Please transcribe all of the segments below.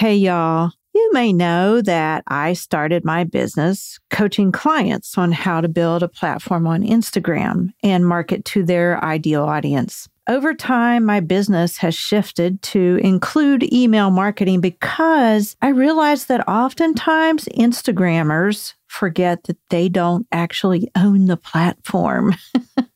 Hey, y'all. You may know that I started my business coaching clients on how to build a platform on Instagram and market to their ideal audience. Over time, my business has shifted to include email marketing because I realized that oftentimes Instagrammers forget that they don't actually own the platform.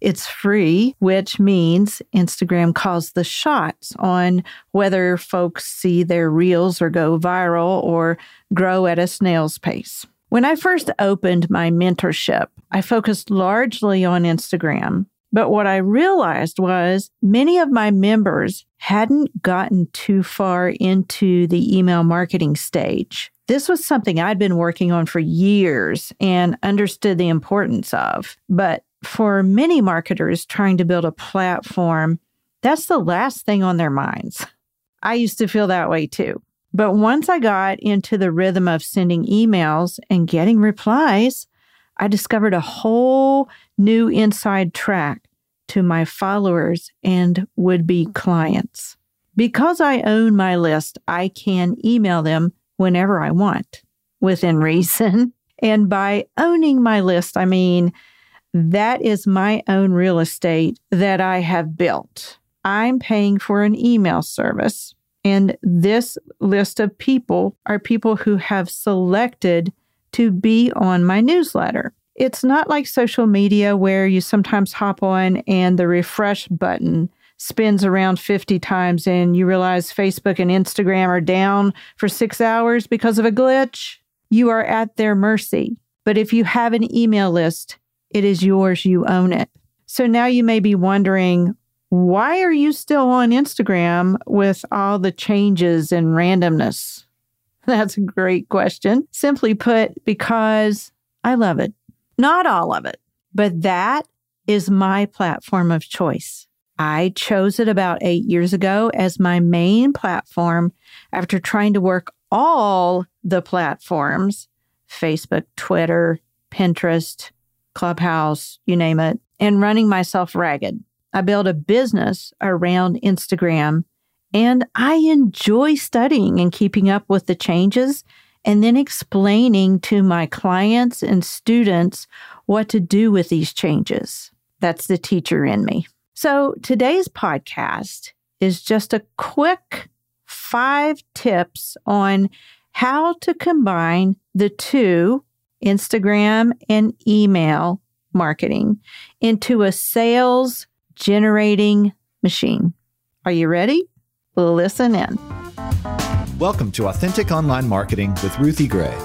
It's free, which means Instagram calls the shots on whether folks see their reels or go viral or grow at a snail's pace. When I first opened my mentorship, I focused largely on Instagram. But what I realized was many of my members hadn't gotten too far into the email marketing stage. This was something I'd been working on for years and understood the importance of. But for many marketers trying to build a platform, that's the last thing on their minds. I used to feel that way too. But once I got into the rhythm of sending emails and getting replies, I discovered a whole new inside track to my followers and would be clients. Because I own my list, I can email them whenever I want within reason. And by owning my list, I mean that is my own real estate that I have built. I'm paying for an email service. And this list of people are people who have selected to be on my newsletter. It's not like social media where you sometimes hop on and the refresh button spins around 50 times and you realize Facebook and Instagram are down for six hours because of a glitch. You are at their mercy. But if you have an email list, it is yours, you own it. So now you may be wondering, why are you still on Instagram with all the changes and randomness? That's a great question. Simply put, because I love it. Not all of it, but that is my platform of choice. I chose it about eight years ago as my main platform after trying to work all the platforms Facebook, Twitter, Pinterest, Clubhouse, you name it, and running myself ragged. I built a business around Instagram and I enjoy studying and keeping up with the changes and then explaining to my clients and students what to do with these changes. That's the teacher in me. So today's podcast is just a quick five tips on how to combine the two Instagram, and email marketing into a sales generating machine. Are you ready? Listen in. Welcome to Authentic Online Marketing with Ruthie Gray.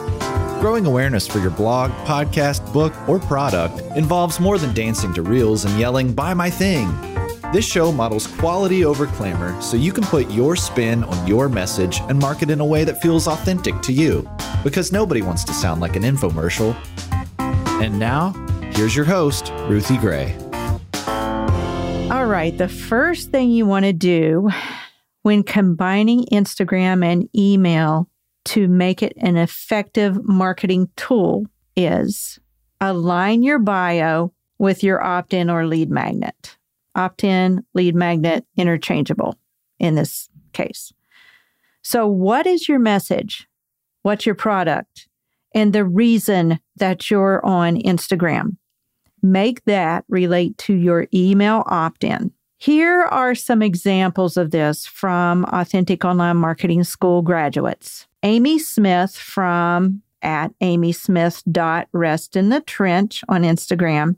Growing awareness for your blog, podcast, book, or product involves more than dancing to reels and yelling, Buy my thing. This show models quality over clamor so you can put your spin on your message and market in a way that feels authentic to you. Because nobody wants to sound like an infomercial. And now, here's your host, Ruthie Gray. All right, the first thing you want to do when combining Instagram and email to make it an effective marketing tool is align your bio with your opt in or lead magnet opt in, lead magnet, interchangeable in this case. So, what is your message? What's your product? And the reason that you're on Instagram. Make that relate to your email opt in. Here are some examples of this from Authentic Online Marketing School graduates. Amy Smith from at amysmith.rest in the trench on Instagram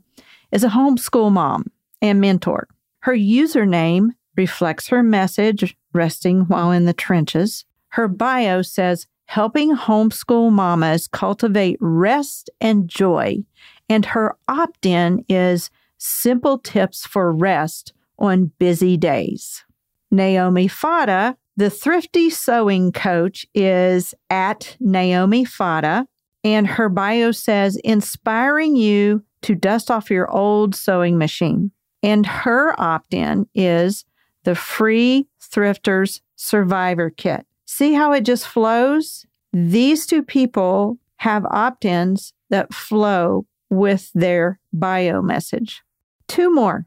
is a homeschool mom and mentor. Her username reflects her message, resting while in the trenches. Her bio says, helping homeschool mamas cultivate rest and joy. And her opt in is simple tips for rest on busy days. Naomi Fada, the thrifty sewing coach, is at Naomi Fada, and her bio says, inspiring you to dust off your old sewing machine. And her opt in is the free Thrifters Survivor Kit. See how it just flows? These two people have opt ins that flow with their bio message. Two more.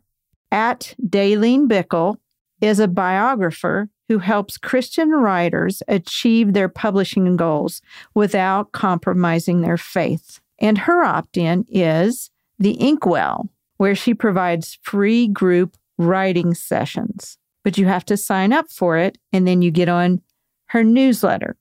At Daleen Bickle is a biographer who helps Christian writers achieve their publishing goals without compromising their faith. And her opt in is The Inkwell, where she provides free group writing sessions. But you have to sign up for it, and then you get on her newsletter.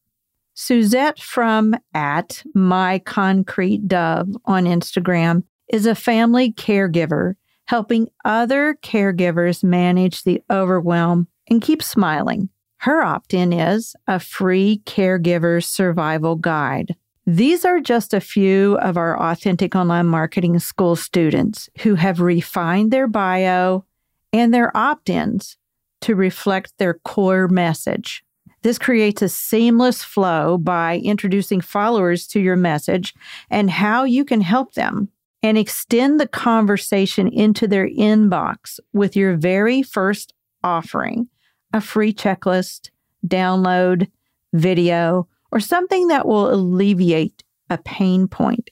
Suzette from at My Concrete Dove on Instagram is a family caregiver helping other caregivers manage the overwhelm and keep smiling. Her opt in is a free caregiver survival guide. These are just a few of our authentic online marketing school students who have refined their bio and their opt ins to reflect their core message. This creates a seamless flow by introducing followers to your message and how you can help them and extend the conversation into their inbox with your very first offering a free checklist, download, video, or something that will alleviate a pain point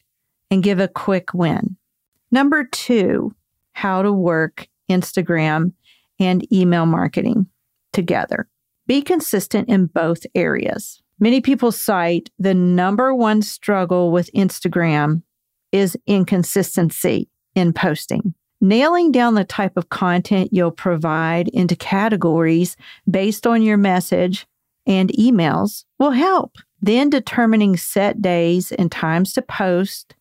and give a quick win. Number two, how to work Instagram and email marketing together. Be consistent in both areas. Many people cite the number one struggle with Instagram is inconsistency in posting. Nailing down the type of content you'll provide into categories based on your message and emails will help. Then determining set days and times to post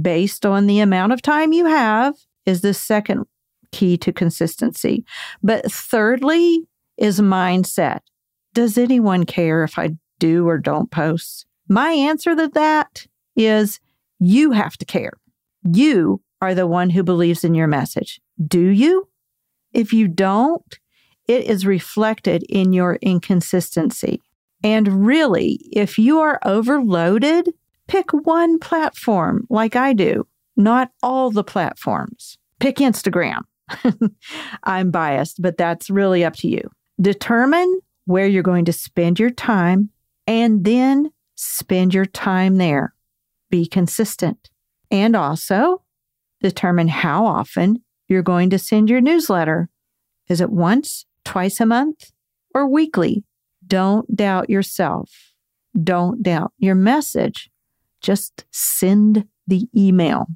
based on the amount of time you have is the second key to consistency. But thirdly is mindset. Does anyone care if I do or don't post? My answer to that is you have to care. You are the one who believes in your message. Do you? If you don't, it is reflected in your inconsistency. And really, if you are overloaded, pick one platform like I do, not all the platforms. Pick Instagram. I'm biased, but that's really up to you. Determine where you're going to spend your time and then spend your time there be consistent. And also determine how often you're going to send your newsletter. Is it once, twice a month, or weekly? Don't doubt yourself. Don't doubt your message. Just send the email.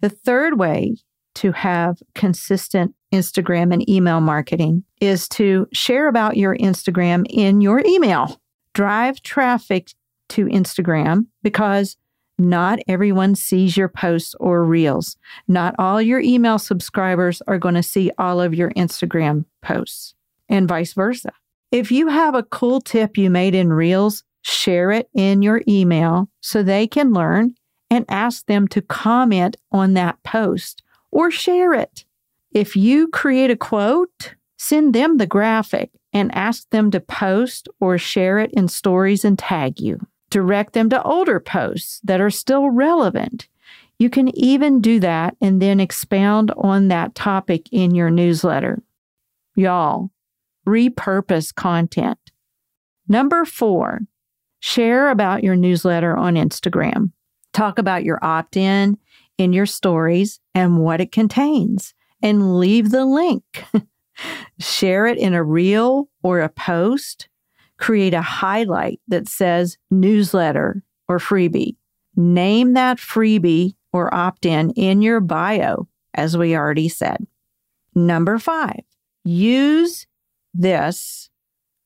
The third way to have consistent Instagram and email marketing is to share about your Instagram in your email. Drive traffic to Instagram because not everyone sees your posts or reels. Not all your email subscribers are going to see all of your Instagram posts, and vice versa. If you have a cool tip you made in reels, share it in your email so they can learn and ask them to comment on that post or share it. If you create a quote, send them the graphic and ask them to post or share it in stories and tag you direct them to older posts that are still relevant. You can even do that and then expound on that topic in your newsletter. Y'all, repurpose content. Number four, share about your newsletter on Instagram. Talk about your opt in in your stories and what it contains, and leave the link. share it in a reel or a post create a highlight that says newsletter or freebie. Name that freebie or opt in in your bio, as we already said. Number five, use this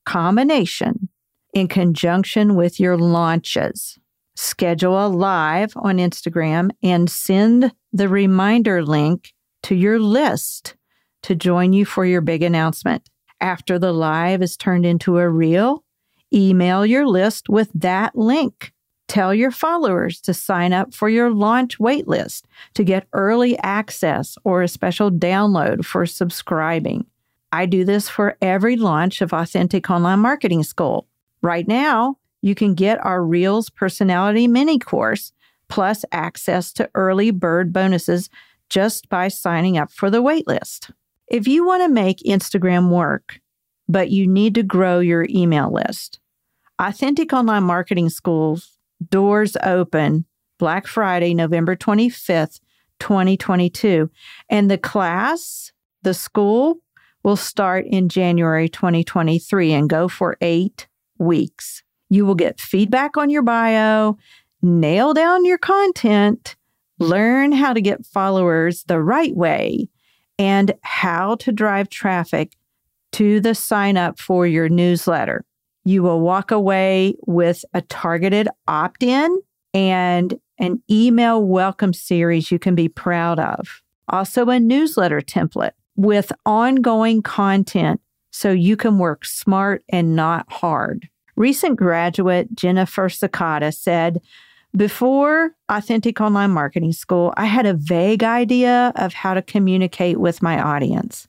combination in conjunction with your launches. Schedule a live on Instagram and send the reminder link to your list to join you for your big announcement. After the live is turned into a reel, Email your list with that link. Tell your followers to sign up for your launch waitlist to get early access or a special download for subscribing. I do this for every launch of Authentic Online Marketing School. Right now, you can get our Reels Personality Mini Course plus access to early bird bonuses just by signing up for the waitlist. If you want to make Instagram work, but you need to grow your email list. Authentic Online Marketing School's doors open Black Friday, November 25th, 2022. And the class, the school, will start in January 2023 and go for eight weeks. You will get feedback on your bio, nail down your content, learn how to get followers the right way, and how to drive traffic to the sign up for your newsletter. You will walk away with a targeted opt in and an email welcome series you can be proud of. Also, a newsletter template with ongoing content so you can work smart and not hard. Recent graduate Jennifer Sakata said, before Authentic Online Marketing School, I had a vague idea of how to communicate with my audience.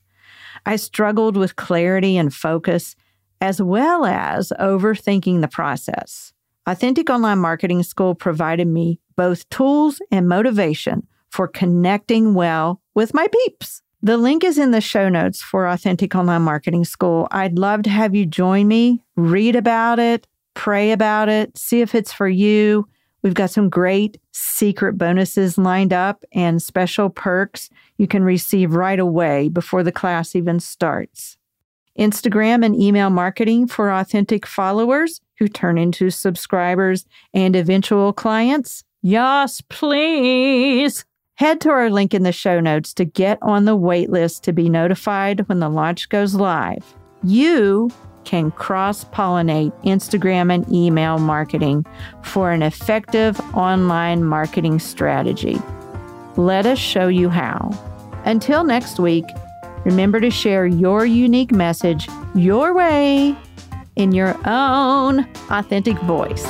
I struggled with clarity and focus, as well as overthinking the process. Authentic Online Marketing School provided me both tools and motivation for connecting well with my peeps. The link is in the show notes for Authentic Online Marketing School. I'd love to have you join me, read about it, pray about it, see if it's for you. We've got some great secret bonuses lined up and special perks you can receive right away before the class even starts. Instagram and email marketing for authentic followers who turn into subscribers and eventual clients. Yes, please. Head to our link in the show notes to get on the waitlist to be notified when the launch goes live. You can cross pollinate Instagram and email marketing for an effective online marketing strategy. Let us show you how. Until next week, remember to share your unique message your way in your own authentic voice.